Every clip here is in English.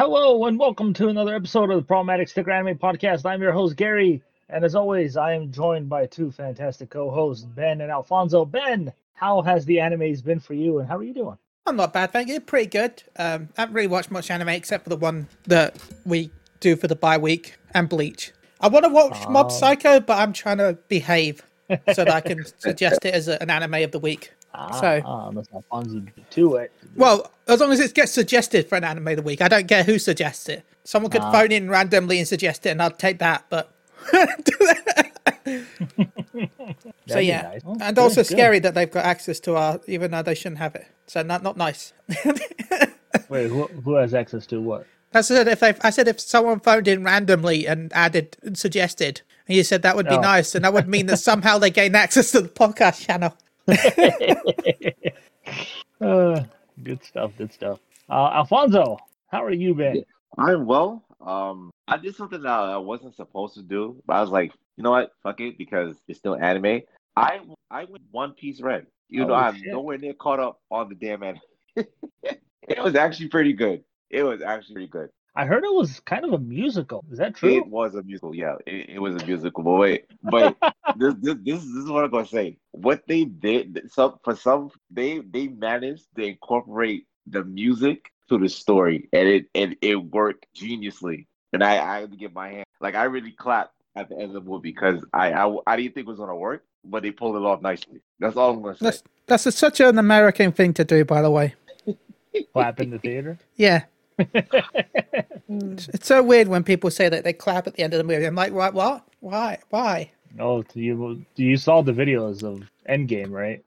Hello and welcome to another episode of the Problematic Sticker Anime Podcast. I'm your host Gary, and as always, I am joined by two fantastic co-hosts, Ben and Alfonso. Ben, how has the animes been for you, and how are you doing? I'm not bad, thank you. Pretty good. Um, I haven't really watched much anime except for the one that we do for the bye week and Bleach. I want to watch Mob Oh. Psycho, but I'm trying to behave so that I can suggest it as a, an anime of the week. Ah, So- ah, unless Alfonso to it. Well, as long as it gets suggested for an anime of the week, I don't care who suggests it. Someone could Ah. phone in randomly and suggest it, and I'd take that. But so yeah, nice. Oh, and good, also good. scary that they've got access to our, even though they shouldn't have it. So not not nice. Wait, who, who has access to what? I said if they, I said if someone phoned in randomly and added and suggested, and you said that would be Oh. nice, and that would mean that somehow they gain access to the podcast channel. Uh, good stuff. Good stuff. Uh, Alfonso, how are you been? I'm well. Um, I did something that I wasn't supposed to do, but I was like, you know what, fuck it, because it's still anime. I I went One Piece Red. You know, Oh, I'm shit. nowhere near caught up on the damn anime. it was actually pretty good. It was actually pretty good. I heard it was kind of a musical. Is that true? It was a musical, yeah. It, it was a musical, but wait, but this, this this this is what I'm gonna say. What they did, some for some, they they managed to incorporate the music to the story, and it and it worked geniusly. And I I had to give my hand, like I really clapped at the end of the movie because I, I I didn't think it was gonna work, but they pulled it off nicely. That's all I'm gonna say. That's that's a, such an American thing to do, by the way. Clap in the theater. Yeah, it's, so weird when people say that they clap at the end of the movie. I'm like, what? What? Why? Why? Oh, you you saw the videos of Endgame, right?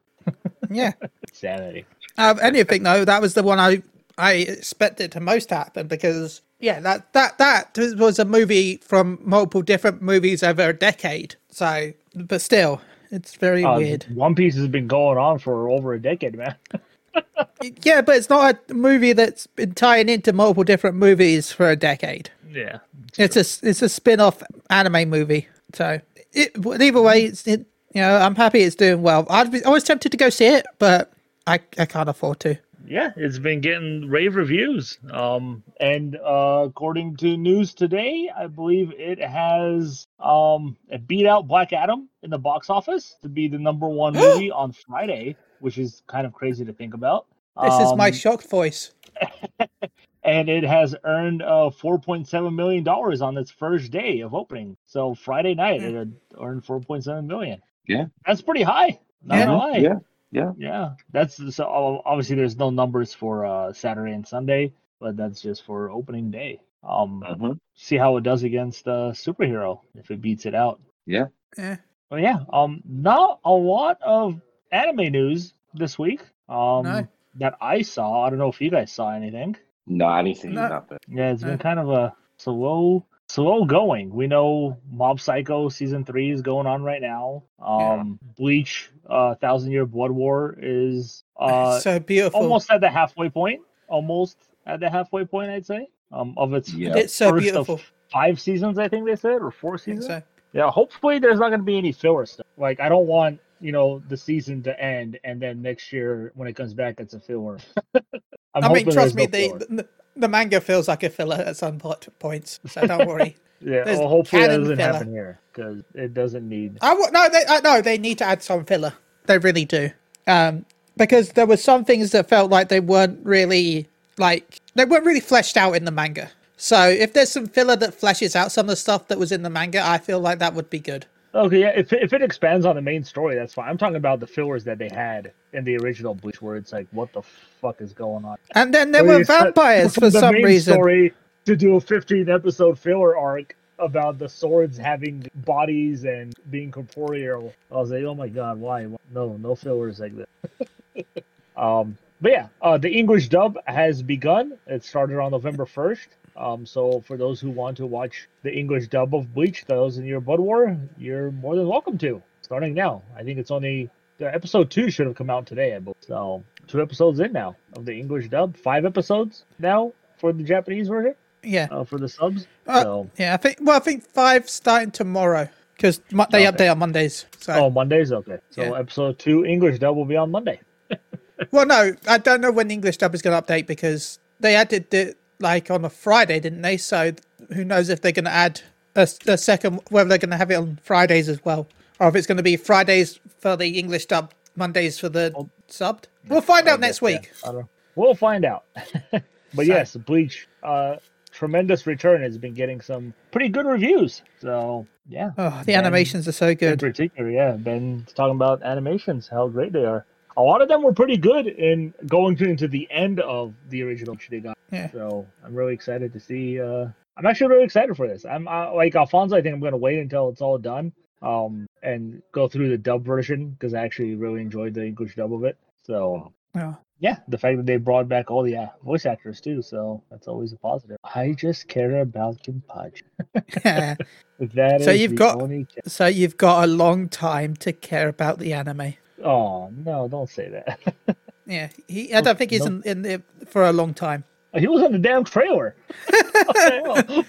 Yeah. Sanity. Out of anything though, that was the one I I expected to most happen because yeah, that that that was a movie from multiple different movies over a decade. So, but still, it's very Uh, weird. One Piece has been going on for over a decade, man. Yeah, but it's not a movie that's been tying into multiple different movies for a decade. yeah. It's a it's a spin-off anime movie. So, it, either way, it's it, you know I'm happy it's doing well. I'd be, I was tempted to go see it, but I I can't afford to. Yeah, it's been getting rave reviews. Um, and uh, according to news today, I believe it has um it beat out Black Adam in the box office to be the number one movie on Friday, which is kind of crazy to think about. This is my Um, shocked voice. and it has earned uh 4.7 million dollars on its first day of opening. So Friday night it had earned 4.7 million. Yeah. that's pretty high. Not Yeah. gonna lie. yeah, yeah. Yeah, that's so obviously there's no numbers for uh Saturday and Sunday, but that's just for opening day. Um, Mhm. see how it does against uh superhero if it beats it out. Yeah. Yeah. But yeah, um, not a lot of anime news this week. Um, No. that I saw. I don't know if you guys saw anything. No, I didn't see No. nothing. Yeah, it's been Uh. kind of a slow, slow going. We know Mob Psycho season three is going on right now. Um, Bleach, uh, Thousand Year Blood War is uh so beautiful. almost at the halfway point. Almost at the halfway point, I'd say. Um, of its Yeah. It's so first beautiful. of five seasons, I think they said, or four I think seasons. so. Yeah, hopefully there's not going to be any filler stuff. Like I don't want you know the season to end and then next year when it comes back it's a filler. I mean, trust me, no the, the the manga feels like a filler at some po- points, so don't worry. Yeah, There's well, hopefully that doesn't filler. happen here because it doesn't need. I w- no, they I, no, they need to add some filler. They really do, um, because there were some things that felt like they weren't really like they weren't really fleshed out in the manga. So if there's some filler that fleshes out some of the stuff that was in the manga, I feel like that would be good. Okay, yeah, if if it expands on the main story, that's fine. I'm talking about the fillers that they had in the original Bleach, where it's like, what the fuck is going on? And then there Where were vampires for the some main reason. Story to do a 15 episode filler arc about the swords having bodies and being corporeal. I was like, oh my god, why? No, no fillers like that. um, but yeah, uh, the English dub has begun. It started on November 1st. Um, so for those who want to watch the English dub of Bleach, Thousand Year Blood War, you're more than welcome to. Starting now, I think it's only the episode two should have come out today. I believe. So two episodes in now of the English dub. Five episodes now for the Japanese version Yeah, uh, for the subs. Uh, so yeah. I think well, I think five starting tomorrow because they Okay. update on Mondays. So oh Mondays okay. So Yeah. episode two English dub will be on Monday. well, no, I don't know when the English dub is going to update because they added the like on a Friday, didn't they? So who knows if they're going to add a, a second, whether they're going to have it on Fridays as well, or if it's going to be Fridays for the English dub, Mondays for the Oh. subbed. We'll find out next yeah. week. I don't know. We'll find out. but yes, Bleach, uh, tremendous return has been getting some pretty good reviews. So yeah, Oh, the Ben- animations are so in good. particular, yeah, Ben's talking about animations, how great they are. A lot of them were pretty good in going to, into the end of the original Shinigami. Yeah. So I'm really excited to see. Uh, I'm actually really excited for this. I'm uh, like Alfonso. I think I'm going to wait until it's all done, um, and go through the dub version because I actually really enjoyed the English dub of it. So Oh. yeah, the fact that they brought back all the uh, voice actors too, so that's always a positive. I just care about Jinpachi. That So is you've got- only so you've got a long time to care about the anime. Oh no! Don't say that. Yeah, he, I don't think he's No. in, in for a long time. he was in the damn trailer. What the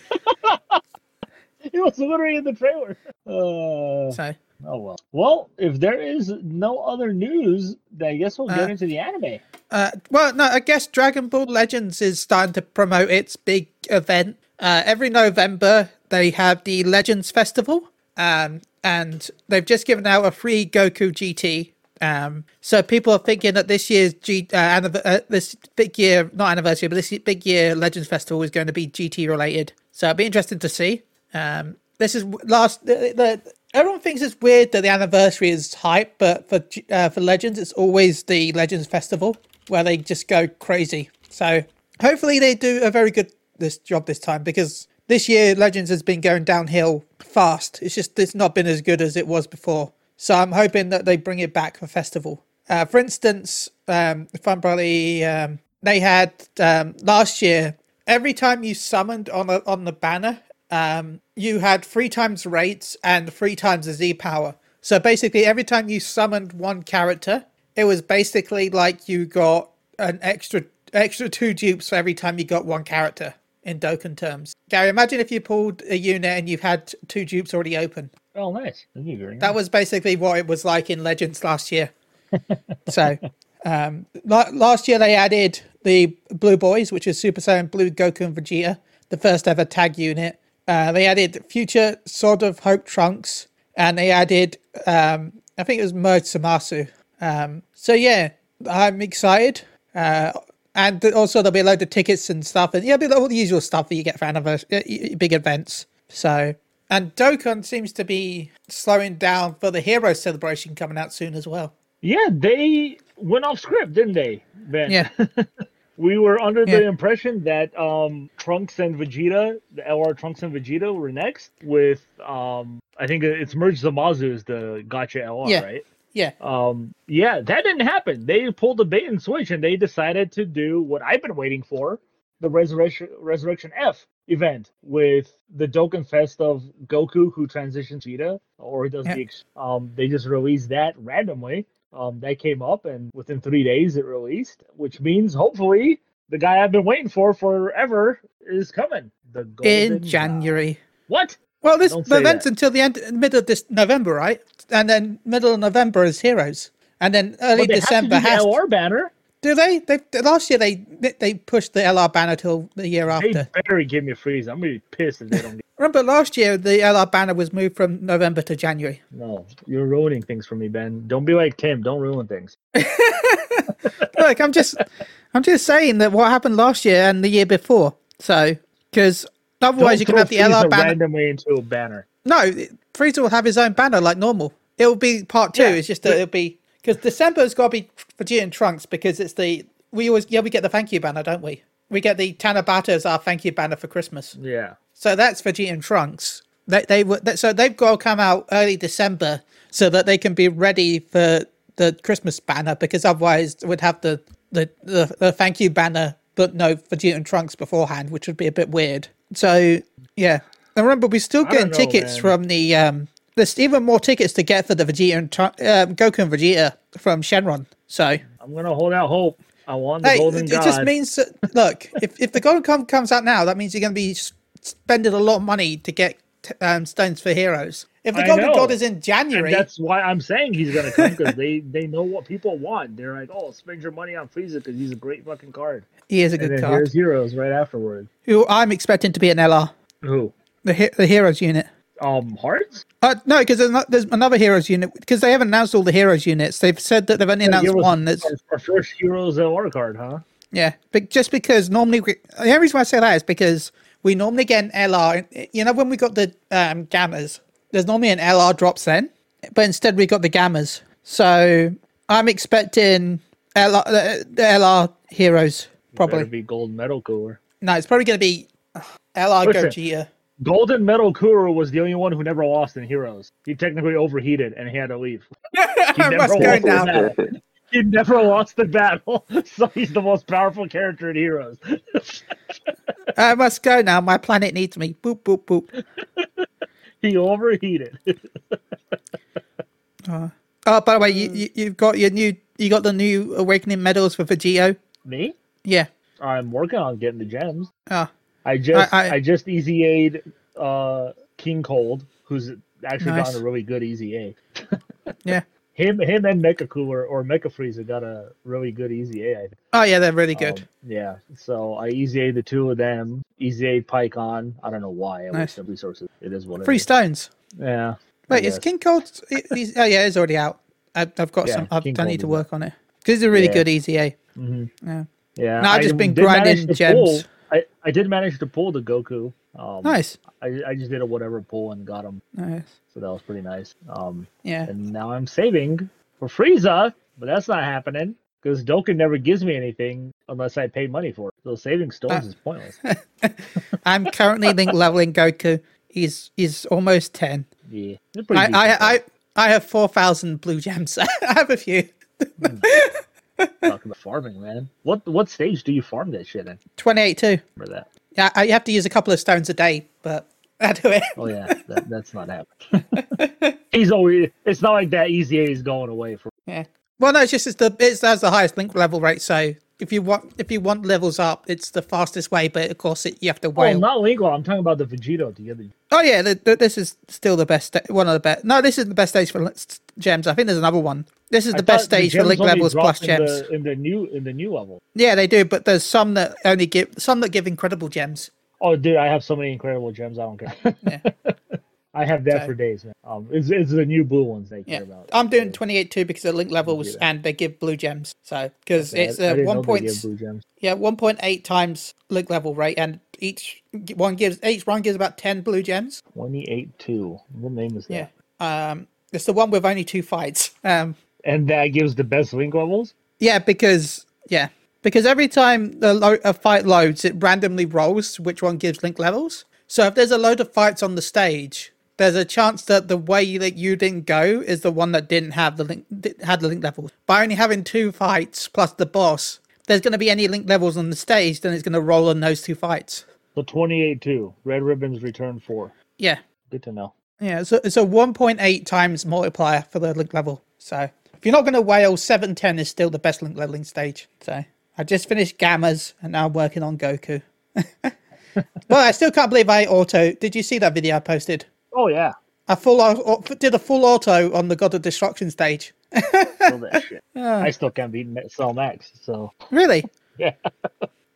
hell? he was literally in the trailer. Uh, So oh well. Well, if there is no other news, then I guess we'll get Uh, into the anime. Uh, well, no, I guess Dragon Ball Legends is starting to promote its big event. Uh, every November, they have the Legends Festival, um, and they've just given out a free Goku GT. Um, so people are thinking that this year's G, uh, anniv- uh, this big year, not anniversary, but this big year Legends Festival is going to be GT related. So it'll be interesting to see. Um, this is last. The, the, everyone thinks it's weird that the anniversary is hype, but for uh, for Legends, it's always the Legends Festival where they just go crazy. So hopefully they do a very good this job this time because this year Legends has been going downhill fast. It's just it's not been as good as it was before. So I'm hoping that they bring it back for festival. Uh, for instance, um, Fun Brotherly, um, they had um, last year. Every time you summoned on on the banner, um, you had three times rates and three times the Z power. So basically, every time you summoned one character, it was basically like you got an extra extra two dupes for every time you got one character in Dokkan terms. Gary, imagine if you pulled a unit and you had two dupes already open. Oh, nice. Thank you very That much. was basically what it was like in Legends last year. so, um, last year they added the Blue Boys, which is Super Saiyan Blue Goku and Vegeta, the first ever tag unit. Uh, they added Future Sword of Hope Trunks, and they added, um, I think it was Merge Zamasu. Um, so yeah, I'm excited. Uh, and also there'll be a load of tickets and stuff, and yeah, be all the usual stuff that you get for anniversary, uh, big events. So, and Dokkan seems to be slowing down for the Hero celebration coming out soon as well. Yeah, they went off script, didn't they, Ben? Yeah. we were under Yeah. the impression that um, Trunks and Vegeta, the LR Trunks and Vegeta, were next. With um, I think it's Merge Zamasu is the Gacha LR, Yeah. right? Yeah, Um, yeah, that didn't happen. They pulled a bait and switch, and they decided to do what I've been waiting for: the Resurrection Resurrection F event with the Dokkan Fest of Goku who transitions Vegeta, or he does Yeah. the. Um, they just released that randomly. Um, that came up, and within three days it released, which means hopefully the guy I've been waiting for forever is coming. The Golden in. January. What? Well, this event's until the end, middle of this November, right? And then middle of November is Heroes, and then early they December has. the LR banner. Do they? They last year they they pushed the LR banner till the year after. They better give me a freeze. I'm gonna be pissed if they don't. Get... Remember last year the LR banner was moved from November to January. No, you're ruining things for me, Ben. Don't be like Tim. Don't ruin things. Look, I'm just I'm just saying that what happened last year and the year before. So because otherwise Don't you can have the LR banner. randomly into a banner. No, Frieza will have his own banner like normal. It'll be part two. Yeah, it's just that it'll be because December's got to be Vegeta and Trunks because it's the we always yeah we get the thank you banner, don't we? We get the Tanabata as our thank you banner for Christmas. Yeah. So that's Vegeta and Trunks. They they were so they've got to come out early December so that they can be ready for the Christmas banner because otherwise we'd have the the, the, the thank you banner but no Vegeta and Trunks beforehand, which would be a bit weird. So yeah, and remember we're still getting know, tickets man. from the um. There's even more tickets to get for the Vegeta and um, Goku and Vegeta from Shenron. So I'm gonna hold out hope. I want the Hey, golden it, god. it just means that look, if if the Golden Com comes out now, that means you're going to be spending a lot of money to get t- um, stones for heroes. If the I Golden know. God is in And January, that's why I'm saying he's gonna come because they they know what people want. They're like, oh, spend your money on Frieza because he's a great fucking card. he is a And good then card. here's Heroes right afterward. Who I'm expecting to be an LR, Who? the he- the heroes unit. Um, Hearts. Uh, no, because there's, not- there's another heroes unit because they haven't announced all the heroes units. They've said that they've only announced Heroes- one. That's our, first Heroes LR card, huh? yeah, but just because normally we, the only reason why I say that is because we normally get an LR. You know, when we got the um, gammas, there's normally an LR drops then, but instead we got the gammas. So I'm expecting LR, uh, the LR heroes Better probably. be gold medal cooler. No, it's probably going to be uh, LR Listen. Gogeta. Golden Medal Cooler was the only one who never lost in Heroes. He technically overheated and he had to leave. I never lost battle. He never lost the battle, so he's the most powerful character in Heroes. I must go now. My planet needs me. Boop boop boop. he overheated. Oh, by the way, you, you you've got your new you got the new awakening medals for Vegito. Me? Yeah. I'm working on getting the gems. Oh, I just I- I, I- just easy aid uh King Cold, who's actually Nice. gotten a really good easy A. yeah. Him him and Mecha Cooler or Mecha Frieza got a really good easy A, I. Oh yeah, they're really good. Um, yeah. So I easy aid the two of them. Easy aid Pikkon. I don't know why I Nice. wasted resources. It is what it Free is. stones. Yeah. Wait, is. King Cold? He's, oh yeah, it's already out. I, I've got Yeah, some. I've, King I need Cold to work on it because it's a really Yeah. good easy A. Mhm. Yeah. Yeah. No, I've just been did grinding gems. pull- I, I did manage to pull the Goku. Um, Nice. I, I just did a whatever pull and got him. Nice. So that was pretty nice. Um, Yeah. and now I'm saving for Frieza, but that's not happening because Dokkan never gives me anything unless I pay money for it. So saving stones Ah. is pointless. I'm currently link leveling Goku. He's he's almost ten. yeah, I I, I I have four thousand blue gems. I have a few. though. talking about farming, man. What what stage do you farm that shit in? Twenty eight too. Remember that? Yeah, I have to use a couple of stones a day, but I do it. Oh yeah, that, that's not happening. He's always. It's not like that. Easy A is going away from. Yeah. Well, no, it's just it's the it has the highest link level rate. So if you want if you want levels up, it's the fastest way. But of course, it, you have to wait. Oh, not legal. I'm talking about the Vegito together. Oh yeah, the, the, this is still the best. One of the best. No, this is the best stage for gems. I think there's another one. This is I the best thought the stage for link levels plus in gems. the, in the new in the new level. Yeah, they do, but there's some that only give some that give incredible gems. Oh, dude, I have so many incredible gems. I don't care. Yeah. I have that So- for days, man. Um, it's, it's the new blue ones they Yeah, care about. I'm doing 28 too because the link levels and they give blue gems. So because Okay, it's I- I a didn't one point gave blue gems. yeah 1.8 times link level rate, and each one gives each one gives about 10 blue gems. Twenty-eight two. What name is that? Yeah. Um, it's the one with only two fights. Um, And that gives the best link levels. yeah, because yeah, because every time the lo- a fight loads, it randomly rolls which one gives link levels. So if there's a load of fights on the stage, there's a chance that the way that you didn't go is the one that didn't have the link had the link levels. By only having two fights plus the boss, if there's going to be any link levels on the stage, then it's going to roll on those two fights. So twenty-eight two. Red ribbons return four. Yeah, Good to know. yeah. So it's a 1.8 times multiplier for the link level. So if you're not going to whale, 710 is still the best link leveling stage. So I just finished Gammas and now I'm working on Goku. well, I still can't believe I auto. Did you see that video I posted? Oh yeah. I full did a full auto on the God of Destruction stage. Ah. I still can't beat Cell Max, so Really? Yeah.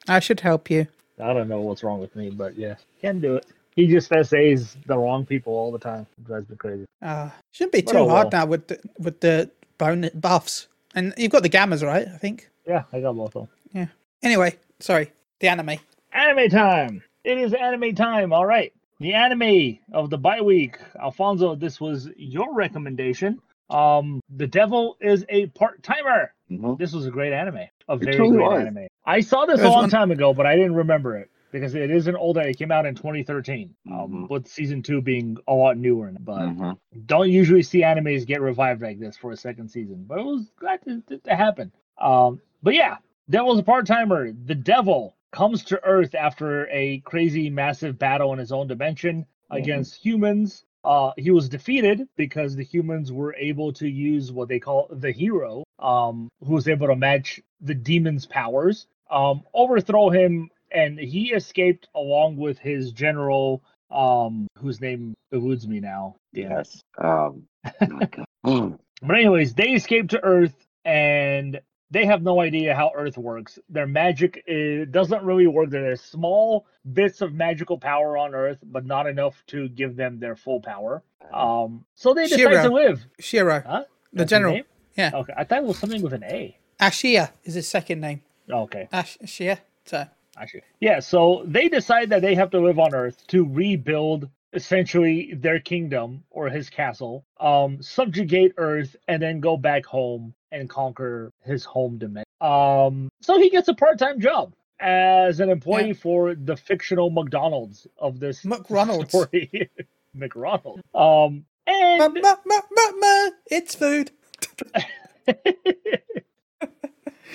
I should help you. I don't know what's wrong with me, but yeah, can do it. He just SAs the wrong people all the time. It drives me crazy. Uh, shouldn't be But too oh hard well. now with the, with the bone buffs. And you've got the gammas, right? I think. Yeah, I got both of them. Yeah. Anyway, sorry. The anime. Anime time. It is anime time. All right. The anime of the bye week. Alfonso, this was your recommendation. Um, The Devil is a part timer. Mhm. This was a great anime. A very truly great anime. I saw this It a long one- time ago, but I didn't remember it because it is an old. It came out in 2013. Um, Mhm. with season two being a lot newer. But Mhm. don't usually see animes get revived like this for a second season, but it was glad to, to, to happen. Um, but yeah, Devil's a part timer. The devil comes to Earth after a crazy, massive battle in his own dimension against humans. Uh, he was defeated because the humans were able to use what they call the hero, um, who was able to match the demon's powers, um, overthrow him, and he escaped along with his general um, whose name eludes me now. Yes. Um. Mm. But anyways, they escape to Earth and they have no idea how Earth works. Their magic is, doesn't really work. There's small bits of magical power on Earth, but not enough to give them their full power. Um, so they decide Shiro. to live. Shiro, Huh? the general. name? Yeah. Okay, I thought it was something with an A. Ashiya is his second name. Okay, Ash- Ashiya. So actually, yeah. So they decide that they have to live on Earth to rebuild essentially their kingdom or his castle, um, subjugate Earth, and then go back home and conquer his home dimension. Um, so he gets a part-time job as an employee Yeah. for the fictional McDonald's of this McRonald's. story. McRonald. Um, ma, ma, ma, ma, ma, it's food.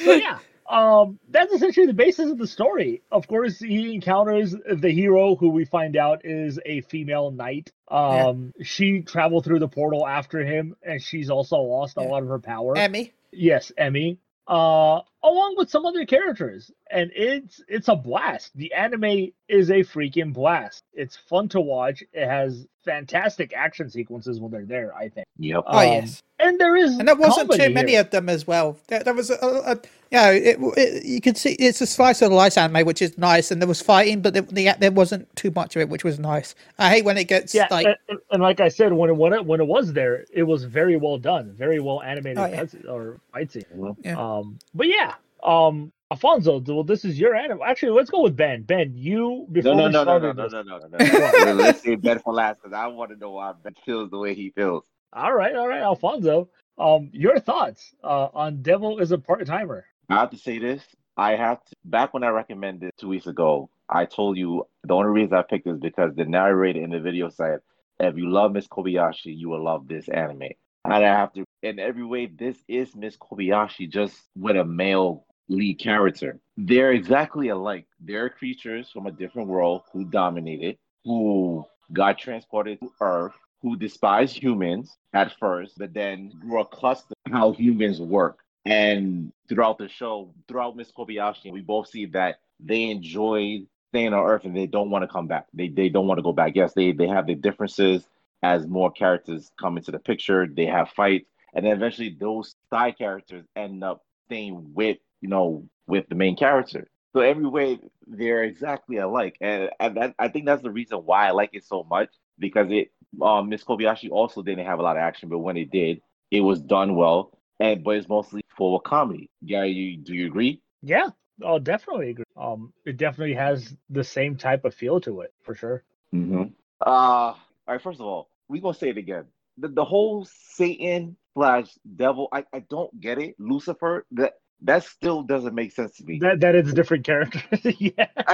so yeah um that's essentially the basis of the story. Of course he encounters the hero who we find out is a female knight. Um she traveled through the portal after him and she's also lost a lot of her power. Emi. yes emi. Uh along with some other characters and it's it's a blast the anime is a freaking blast it's fun to watch it has fantastic action sequences when they're there i think Yep. Oh Um, yes. and there is And there wasn't too many here. of them as well. There, there was a, a, a you know, it, it, you could see it's a slice of life anime, which is nice, and there was fighting, but there, the, there wasn't too much of it, which was nice. I hate when it gets yeah, like and, and- and like I said, when it, when it when it was there, it was very well done, very well animated Oh, yeah. cuts- or fight scene. Yeah. Um, but yeah, um, Alfonso, well, this is your anime. Actually, let's go with Ben. Ben, you before No, no, we no, no, no, no, this- no, no, no, no. Let's say Ben for last because I want to know why Ben feels the way he feels. All right, all right, Alfonso. Um, your thoughts uh, on Devil is a part timer? I have to say this. I have to. Back when I recommended two weeks ago, I told you the only reason I picked this because the narrator in the video said, "If you love Miss Kobayashi, you will love this anime." And I have to. In every way, this is Miss Kobayashi just with a male lead character. They're exactly alike. They're creatures from a different world who dominated, who got transported to Earth, who despise humans at first, but then grew accustomed to how humans work. And throughout the show, throughout Miss Kobayashi, we both see that they enjoyed staying on Earth and they don't want to come back. They they don't want to go back. Yes, they they have their differences as more characters come into the picture. They have fights, and then eventually those side characters end up staying with you know with the main character. So every way they're exactly alike, and, and that, I think that's the reason why I like it so much because it um, Miss Kobayashi also didn't have a lot of action, but when it did, it was done well, and but it's mostly full of comedy. Gary, you do you agree? Yeah, I'll definitely agree. Um, it definitely has the same type of feel to it for sure. Mm-hmm. Uh, all right. First of all, we gonna say it again. The the whole Satan slash devil, I, I don't get it. Lucifer, that that still doesn't make sense to me. That that is different characters. yeah,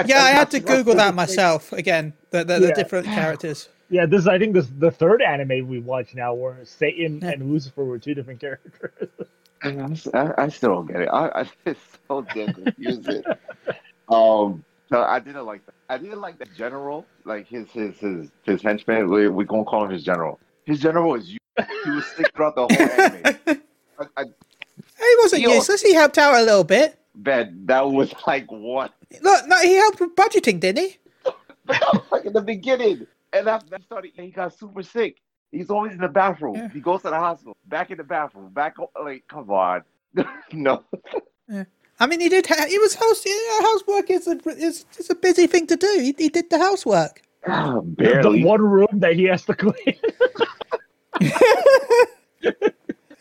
yeah, I had to Google that myself again. The the, the Yeah. different characters. yeah. This I think this is the third anime we watch now where Satan Yeah. and Lucifer were two different characters. I, I still don't get it. I, I it's so damn confusing. um, so I didn't like that. I didn't like the general, like his his his his henchman. We we gonna call him his general. His general is you. He was sick throughout the whole anime. I, I he useless. He helped out a little bit. bet that was like what Look, no, he helped with budgeting, didn't he? That was like in the beginning. And after that started, he got super sick. He's always in the bathroom. Yeah. He goes to the hospital, back in the bathroom, back ho- like, come on. no. I mean, he did. Ha- he was house. You know, housework is a is, is a busy thing to do. He, he did the housework. the Barely. one room that he has to clean.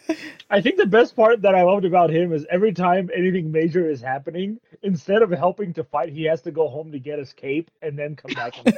I think the best part that I loved about him is every time anything major is happening, instead of helping to fight, he has to go home to get his cape and then come back. And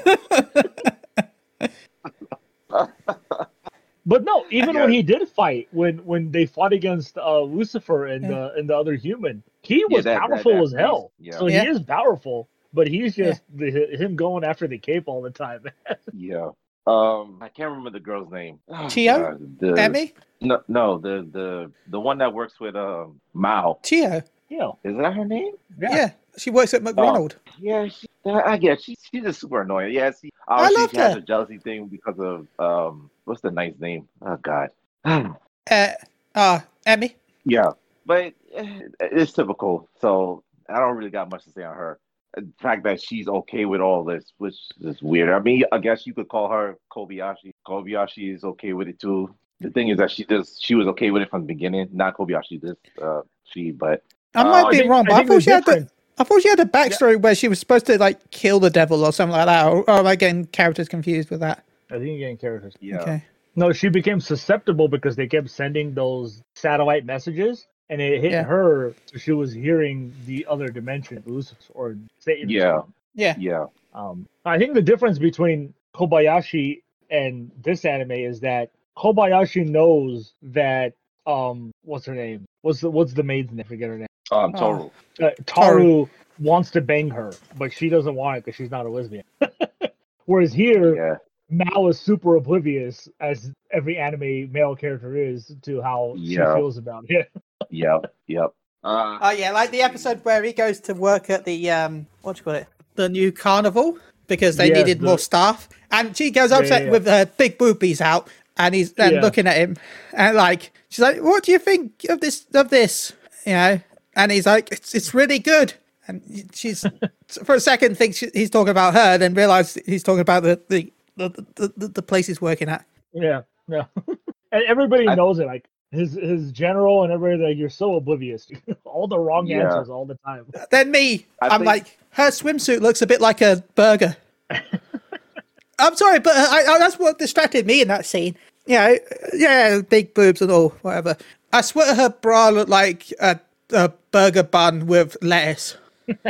but no, even when he did fight, when when they fought against uh, Lucifer and Yeah. the and the other human, he was that- that- powerful that as hell. yeah. So Yeah. he is powerful, but he's just the, him going after the cape all the time. yeah. Um, I can't remember the girl's name. Oh, Chiho? The, Emi, No, no, the the the one that works with um Mao. Chiho. you know, Is that her name? Yeah. she works at McDonald. Yeah, she, I guess she, she's just super annoying. Yeah, she, I obviously loved she has her. a jealousy thing because of um, what's the nice name? Oh God. Uh, ah, Emi. Yeah, but eh, it's typical. So I don't really got much to say on her. The fact that she's okay with all this, which is weird. I mean, I guess you could call her Kobayashi. Kobayashi is okay with it too. The thing is that she does she was okay with it from the beginning. Not Kobayashi, this uh she, but I might Uh, I be think- wrong, but I, think thought the she had the, I thought she had a backstory where she was supposed to like kill the devil or something like that. Or, or am I getting characters confused with that? I think you're getting characters. yeah. Okay. No, she became susceptible because they kept sending those satellite messages, and it hit Yeah. her. So she was hearing the other dimension, Lucifer or Satan. Yeah. Yeah. Yeah. Um, I think the difference between Kobayashi and this anime is that Kobayashi knows that um, what's her name? What's the what's the maid's name? I forget her name. Um Oh. Toru. Uh, Taru wants to bang her, but she doesn't want it because she's not a lesbian. Whereas here, Yeah. Mao is super oblivious, as every anime male character is, to how Yeah. she feels about it. Yep. Yep. Uh Oh yeah, like the episode where he goes to work at the um, what do you call it? The new carnival because they Yes, needed the- more staff, and she goes upset yeah, yeah. with her big boobies out, and he's and Yeah. looking at him, and like she's like, "What do you think of this? Of this?" You know, and he's like, "It's it's really good." And she's for a second thinks she- he's talking about her, then realizes he's talking about the the the, the, the, the place he's working at. Yeah, yeah. and everybody I- knows it. Like his his general and everybody, like you're so oblivious. all the wrong Yeah. answers all the time. Then me, I I'm think- like, her swimsuit looks a bit like a burger. I'm sorry, but uh, I, I, that's what distracted me in that scene. Yeah, yeah, big boobs and all, whatever. I swear her bra looked like a, a burger bun with lettuce.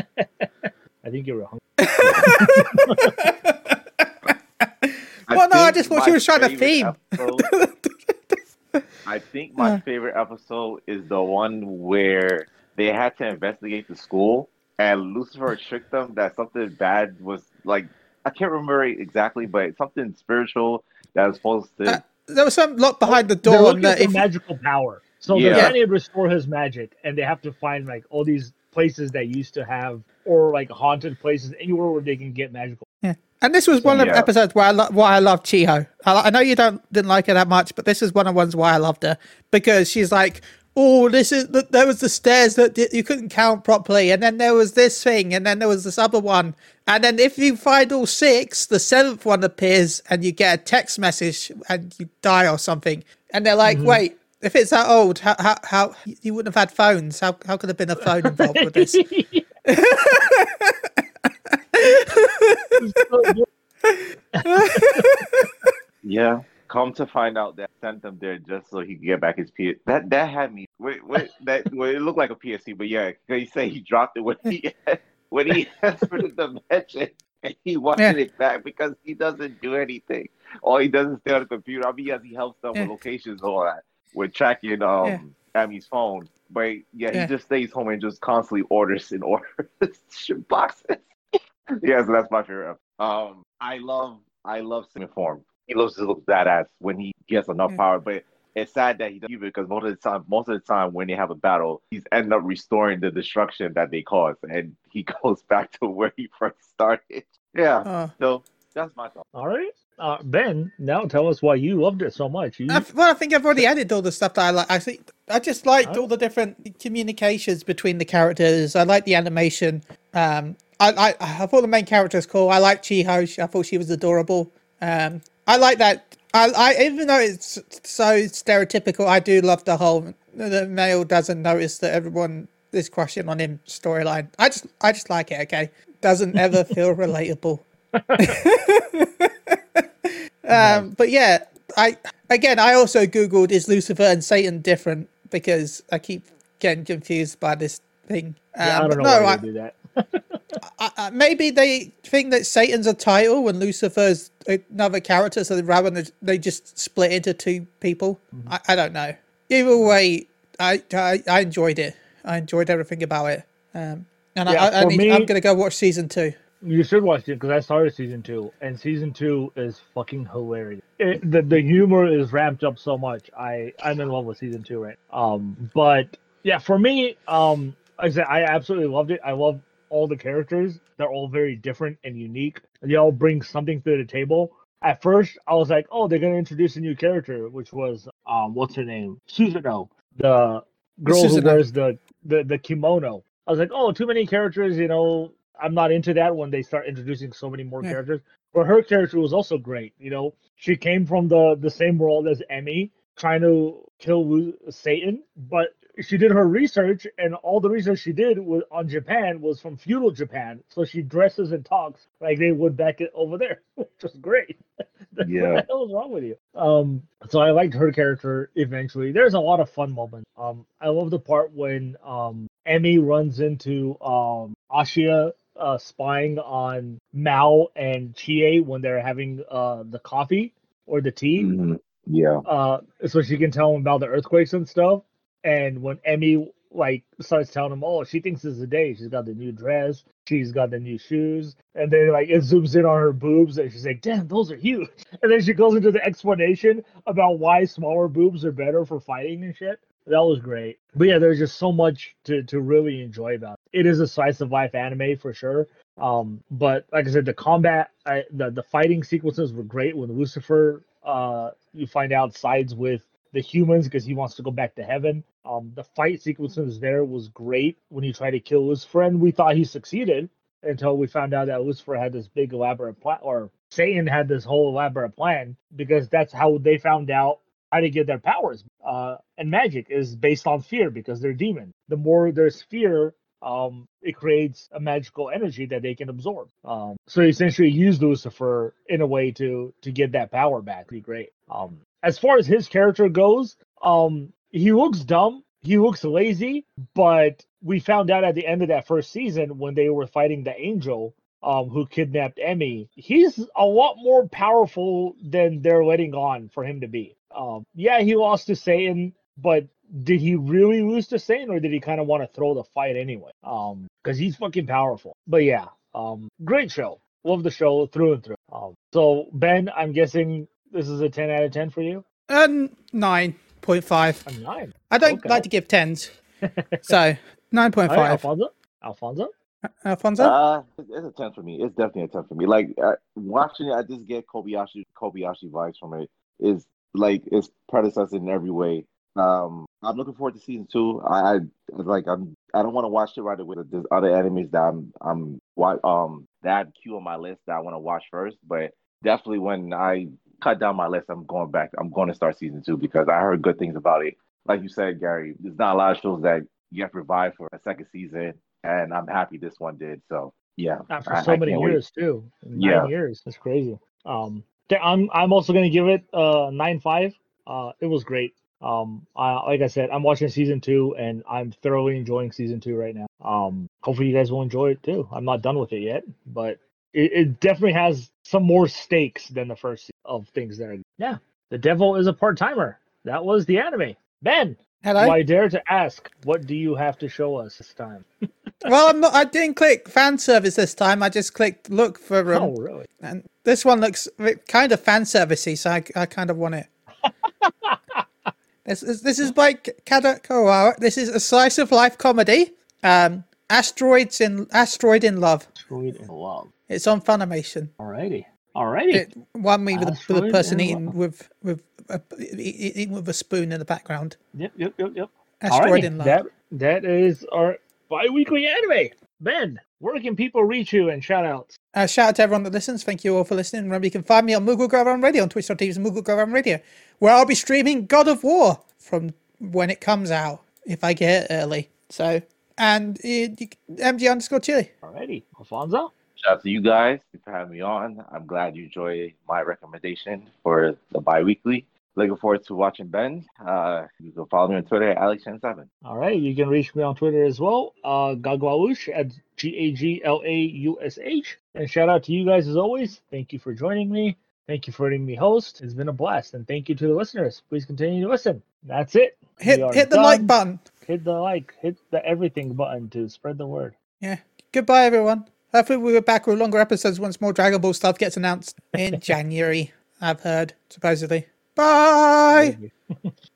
I think you were hungry. Well, no, I just thought she my was trying to theme. episode- I think my favorite episode is the one where they had to investigate the school and Lucifer tricked them that something bad was like I can't remember exactly, but something spiritual that was supposed to Uh, There was some lock behind the They're door, looking and that the if, magical power. So Yeah. they're trying to restore his magic, and they have to find like all these places that used to have, or like haunted places, anywhere where they can get magical. Yeah. And this was one of the episodes where I lo- why I love Chiho. I, I know you don't didn't like her that much, but this is one of the ones why I loved her because she's like, oh, this is the, there was the stairs that di- you couldn't count properly, and then there was this thing, and then there was this other one, and then if you find all six, the seventh one appears, and you get a text message, and you die or something, and they're like, mm-hmm. wait. If it's that old, how, how, how you wouldn't have had phones? How, how could there have been a phone involved with this? Yeah. Come to find out that sent them there just so he could get back his PS. That that had me. Wait, wait, that well, it looked like a PSC, but yeah, they say he dropped it when he when he asked for the dimension and he wanted Yeah. it back because he doesn't do anything. All he does is stay on the computer. I mean, yes, he helps them Yeah. with locations and all that, with tracking um Yeah. Amy's phone. But yeah, Yeah. he just stays home and just constantly orders and orders boxes. yeah, so that's my favorite. Um, I love I love Sim Form. He looks to look badass when he gets enough Yeah. power, but it's sad that he doesn't use because most of the time, most of the time when they have a battle, he's end up restoring the destruction that they caused, and he goes back to where he first started. Yeah, Oh. so that's my thought. All right, uh, Ben. Now tell us why you loved it so much. You, I, well, I think I've already added all the stuff that I like. I think I just liked all the different communications between the characters. I like the animation. Um, I, I I thought the main character was cool. I like Chiho. I thought she was adorable. Um, I like that. I, I even though it's so stereotypical, I do love the whole the male doesn't notice that everyone is crushing on him storyline. I just I just like it. Okay, doesn't ever feel relatable. Um, but yeah, I again I also googled is Lucifer and Satan different because I keep getting confused by this thing. Um, yeah, I don't know no, why I, do that. Maybe they think that Satan's a title and Lucifer's another character, so rather than they just split into two people. Mm-hmm. I, I don't know. Either way, I, I I enjoyed it. I enjoyed everything about it. Um, and Yeah, I, I need, me- I'm gonna go watch season two. You should watch it because I started season two, and season two is fucking hilarious. It, the the humor is ramped up so much. I I'm in love with season two right. Um, but yeah, for me, um, I said I absolutely loved it. I love all the characters. They're all very different and unique. They all bring something to the table. At first, I was like, oh, they're gonna introduce a new character, which was um, what's her name, Suzuno, the girl who wears the the the kimono. I was like, oh, too many characters, you know, I'm not into that when they start introducing so many more Yeah. characters. But her character was also great. You know, she came from the the same world as Emi, trying to kill Satan, but she did her research, and all the research she did was on Japan was from feudal Japan. So she dresses and talks like they would back it over there, which was great. what Yeah. the hell is wrong with you? Um, so I liked her character eventually. There's a lot of fun moments. Um, I love the part when um Emi runs into um Ashiya uh spying on Mao and Chie when they're having uh the coffee or the tea Mhm. Yeah. uh so she can tell him about the earthquakes and stuff and when emi like starts telling him oh she thinks it's the day she's got the new dress. She's got the new shoes. And then like it zooms in on her boobs and she's like damn those are huge. And then she goes into the explanation about why smaller boobs are better for fighting and shit. That was great. But yeah there's just so much to to really enjoy about it, it is a slice of life anime for sure. Um but like i said the combat I, the the fighting sequences were great when lucifer. Uh you find out sides with the humans because he wants to go back to heaven um the fight sequences there was great when he tried to kill his friend. we thought he succeeded until we found out that lucifer had this big elaborate plan or satan had this whole elaborate plan because that's how they found out how to get their powers uh and magic is based on fear because they're demon the more there's fear um, it creates a magical energy that they can absorb. Um, so essentially, use Lucifer in a way to to get that power back. Be great. Um, as far as his character goes, um, he looks dumb. He looks lazy, but we found out at the end of that first season when they were fighting the angel um, who kidnapped Emi, he's a lot more powerful than they're letting on for him to be. Um, yeah, he lost to Satan, but did he really lose to Satan or did he kind of want to throw the fight anyway? Um, because he's fucking powerful. But yeah, um, great show. Love the show through and through. Um, so Ben, I'm guessing this is a 10 out of 10 for you. Um, nine point five. A nine. I don't Okay. like to give tens, so nine point All right, five. Alfonso. Alfonso. Alfonso. Uh, it's it's a ten for me. It's definitely a ten for me. Like uh, watching it, I just get Kobayashi Kobayashi vibes from it. Is like its predecessor in every way. Um, I'm looking forward to season two. I, I like. I'm. I don't want to watch it right away. There's other enemies that I'm. I'm. wa- Um, that I queue on my list that I want to watch first. But definitely when I cut down my list, I'm going back. I'm going to start season two because I heard good things about it. Like you said, Gary, there's not a lot of shows that you have to revive for a second season, and I'm happy this one did. So yeah, Not for I- so I many can't wait. years too. Nine Yeah. years. That's crazy. Um, I'm I'm also gonna give it uh nine five. Uh, it was great. Um, I, like I said, I'm watching season two, and I'm thoroughly enjoying season two right now. Um, hopefully you guys will enjoy it too. I'm not done with it yet, but it, it definitely has some more stakes than the first of things there. are. Yeah, the devil is a part timer. That was the anime. Ben, Hello. do I dare to ask, what do you have to show us this time? well, I'm not. I didn't click fan service this time. I just clicked look for um, oh, really? and this one looks kind of fan servicey, so I, I kind of want it. this is this is by Kada Kawara. This is a slice of life comedy. Um, asteroids in asteroid in love. Asteroid in love. It's on Funimation. Alrighty. Alrighty. It won me with, the- with a person eating with with a, eating with a spoon in the background. Yep, yep, yep, yep. Asteroid Alrighty, in love. That that is our bi-weekly anime. Ben, where can people reach you and shout outs? Uh, shout out to everyone that listens. Thank you all for listening. Remember, you can find me on Moogle Govan Radio on Twitch.tv and Moogle Govan Radio, where I'll be streaming God of War from when it comes out, if I get it early. So, and uh, MG underscore chili. Alrighty. Alfonso? Shout out to you guys for having me on. I'm glad you enjoy my recommendation for the bi-weekly. Looking forward to watching Ben. Uh, you can follow me on Twitter at AlexChan7. Alright, you can reach me on Twitter as well. Uh Gagwaush at G A G L A U S H. And shout out to you guys as always. Thank you for joining me. Thank you for letting me host. It's been a blast. And thank you to the listeners. Please continue to listen. That's it. Hit hit the like button. Hit the like. Hit the everything button to spread the word. Yeah. Goodbye, everyone. Hopefully, we'll be back with longer episodes once more Dragon Ball stuff gets announced in January. I've heard supposedly. Bye.